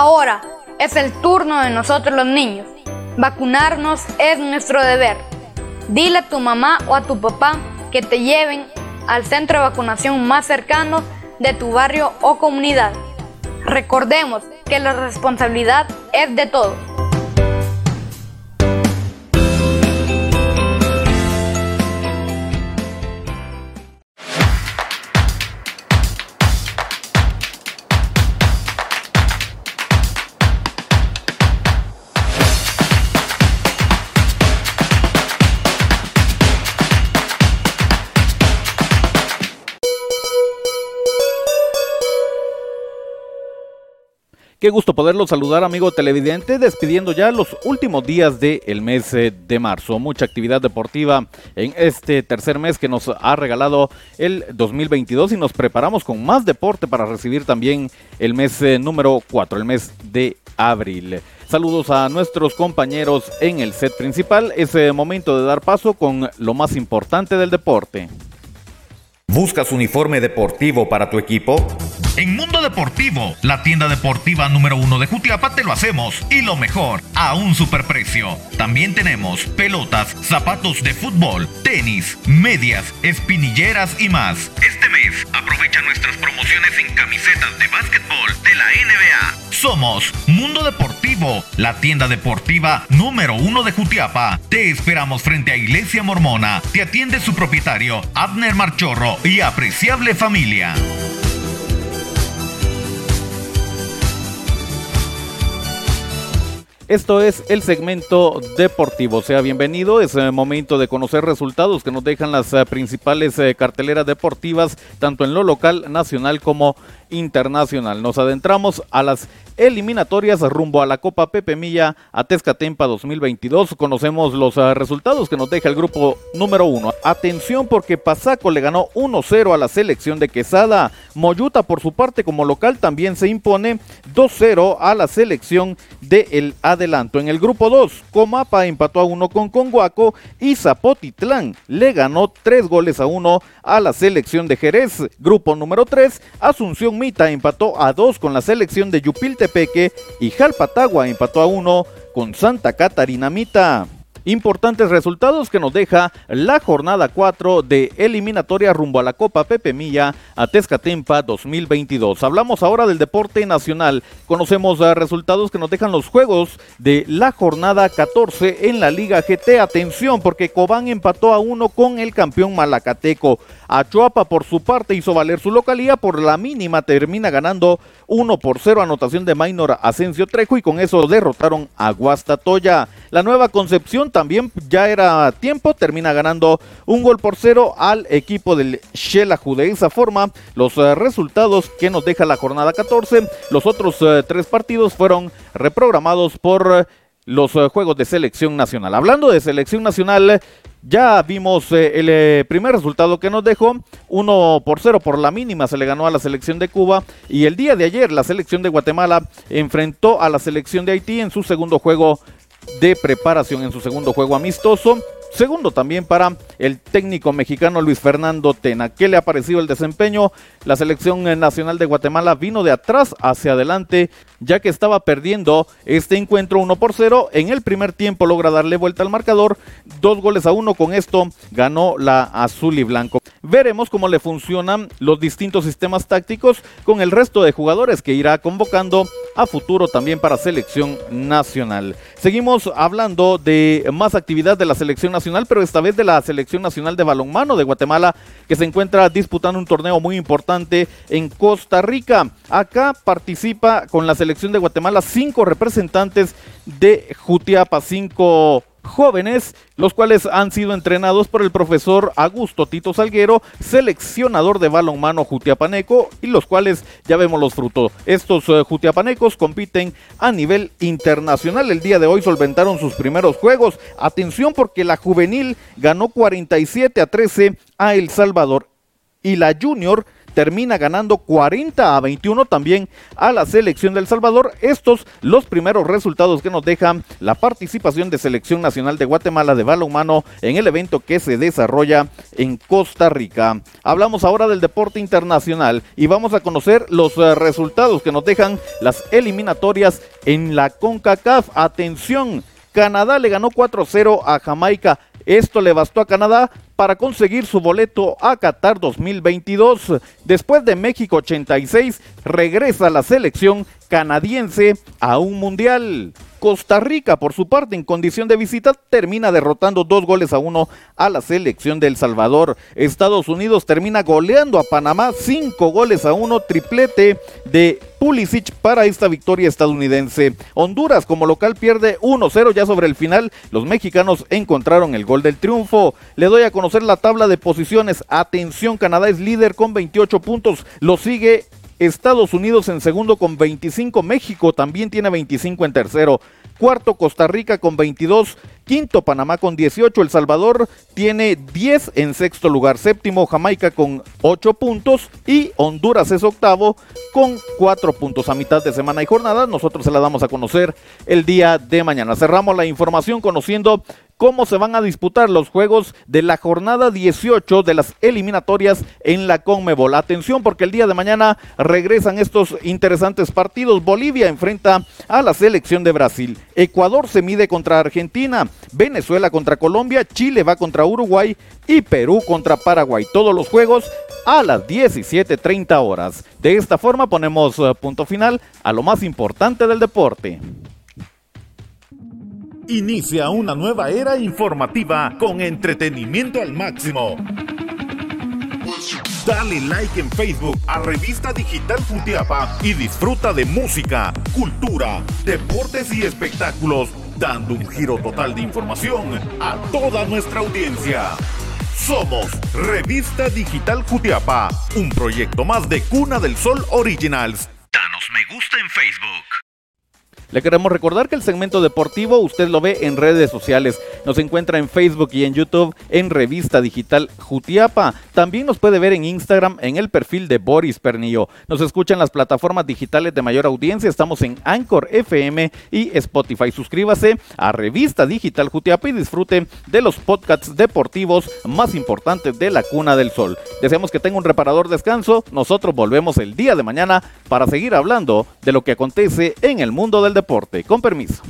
Ahora es el turno de nosotros los niños. Vacunarnos es nuestro deber. Dile a tu mamá o a tu papá que te lleven al centro de vacunación más cercano de tu barrio o comunidad. Recordemos que la responsabilidad es de todos. Qué gusto poderlo saludar, amigo televidente, despidiendo ya los últimos días del mes eh, de marzo. Mucha actividad deportiva en este tercer mes que nos ha regalado el 2022 y nos preparamos con más deporte para recibir también el mes eh, número 4, el mes de abril. Saludos a nuestros compañeros en el set principal. Es eh, momento de dar paso con lo más importante del deporte. ¿Buscas uniforme deportivo para tu equipo? En Mundo Deportivo, la tienda deportiva número uno de Jutiapa, te lo hacemos. Y lo mejor, a un superprecio. También tenemos pelotas, zapatos de fútbol, tenis, medias, espinilleras y más. Este mes, aprovecha nuestras promociones en camisetas de básquetbol de la NBA. Somos Mundo Deportivo, la tienda deportiva número uno de Jutiapa. Te esperamos frente a Iglesia Mormona. Te atiende su propietario, Abner Marchorro y apreciable familia. Esto es el segmento deportivo. Sea bienvenido. Es el momento de conocer resultados que nos dejan las eh, principales eh, carteleras deportivas, tanto en lo local, nacional como internacional. Nos adentramos a las eliminatorias rumbo a la Copa Pepe Milla a Tezcatempa 2022. Conocemos los resultados que nos deja el grupo número uno. Atención porque Pasaco le ganó 1-0 a la selección de Quesada. Moyuta por su parte como local también se impone 2-0 a la selección de El Adelanto. En el grupo 2, Comapa empató a 1 con Conguaco y Zapotitlán le ganó 3 goles a 1 a la selección de Jerez. Grupo número 3, Asunción Mita empató a 2 con la selección de Yupiltepeque y Jalpatagua empató a 1 con Santa Catarina Mita. Importantes resultados que nos deja la jornada 4 de eliminatoria rumbo a la Copa Pepe Milla a Tezcatempa 2022. Hablamos ahora del deporte nacional. Conocemos resultados que nos dejan los juegos de la jornada 14 en la Liga GT. Atención porque Cobán empató a 1 con el campeón malacateco. Achuapa por su parte hizo valer su localía por la mínima termina ganando 1 por 0 anotación de Maynor Asensio Trejo y con eso derrotaron a Guastatoya. La nueva Concepción también ya era tiempo, termina ganando un gol por cero al equipo del Shelahu. De esa forma, los eh, resultados que nos deja la jornada 14, los otros eh, tres partidos fueron reprogramados por eh, los juegos de selección nacional. Hablando de selección nacional, ya vimos el primer resultado que nos dejó, 1 por 0 por la mínima se le ganó a la selección de Cuba y el día de ayer la selección de Guatemala enfrentó a la selección de Haití en su segundo juego de preparación en su segundo juego amistoso. Segundo también para el técnico mexicano Luis Fernando Tena. ¿Qué le ha parecido el desempeño? La selección nacional de Guatemala vino de atrás hacia adelante, ya que estaba perdiendo este encuentro 1 por 0. En el primer tiempo logra darle vuelta al marcador, dos goles a uno. Con esto ganó la azul y blanco. Veremos cómo le funcionan los distintos sistemas tácticos con el resto de jugadores que irá convocando a futuro también para selección nacional. Seguimos hablando de más actividad de la selección nacional, pero esta vez de la selección nacional de balonmano de Guatemala, que se encuentra disputando un torneo muy importante en Costa Rica. Acá participa con la selección de Guatemala cinco representantes de Jutiapa, cinco jóvenes, los cuales han sido entrenados por el profesor Augusto Tito Salguero, seleccionador de balonmano jutiapaneco, y los cuales ya vemos los frutos. Estos uh, jutiapanecos compiten a nivel internacional. El día de hoy solventaron sus primeros juegos. Atención porque la juvenil ganó 47 a 13 a El Salvador y la junior termina ganando 40 a 21 también a la selección del Salvador. Estos los primeros resultados que nos dejan la participación de Selección Nacional de Guatemala de balonmano en el evento que se desarrolla en Costa Rica. Hablamos ahora del deporte internacional y vamos a conocer los eh, resultados que nos dejan las eliminatorias en la CONCACAF. Atención, Canadá le ganó 4-0 a Jamaica. Esto le bastó a Canadá para conseguir su boleto a Qatar 2022. Después de México 86, regresa la selección canadiense a un mundial. Costa Rica, por su parte, en condición de visita, termina derrotando dos goles a uno a la selección de El Salvador. Estados Unidos termina goleando a Panamá cinco goles a uno, triplete de Pulisic para esta victoria estadounidense. Honduras como local pierde 1-0 ya sobre el final. Los mexicanos encontraron el gol del triunfo. Le doy a conocer la tabla de posiciones. Atención, Canadá es líder con 28 puntos. Lo sigue Estados Unidos en segundo con 25, México también tiene 25 en tercero, cuarto Costa Rica con 22, quinto Panamá con 18, El Salvador tiene 10 en sexto lugar, séptimo Jamaica con 8 puntos y Honduras es octavo con 4 puntos a mitad de semana y jornada. Nosotros se la damos a conocer el día de mañana. Cerramos la información conociendo cómo se van a disputar los juegos de la jornada 18 de las eliminatorias en la Conmebol. Atención porque el día de mañana regresan estos interesantes partidos. Bolivia enfrenta a la selección de Brasil. Ecuador se mide contra Argentina. Venezuela contra Colombia. Chile va contra Uruguay. Y Perú contra Paraguay. Todos los juegos a las 17.30 horas. De esta forma ponemos eh, punto final a lo más importante del deporte. Inicia una nueva era informativa con entretenimiento al máximo. Dale like en Facebook a Revista Digital Futiapa y disfruta de música, cultura, deportes y espectáculos, dando un giro total de información a toda nuestra audiencia. Somos Revista Digital Jutiapa, un proyecto más de Cuna del Sol Originals. Danos me gusta en Facebook. Le queremos recordar que el segmento deportivo usted lo ve en redes sociales. Nos encuentra en Facebook y en YouTube en Revista Digital Jutiapa. También nos puede ver en Instagram en el perfil de Boris Pernillo. Nos escucha en las plataformas digitales de mayor audiencia. Estamos en Anchor FM y Spotify. Suscríbase a Revista Digital Jutiapa y disfrute de los podcasts deportivos más importantes de la Cuna del Sol. Deseamos que tenga un reparador descanso. Nosotros volvemos el día de mañana para seguir hablando de lo que acontece en el mundo del deporte. Con permiso.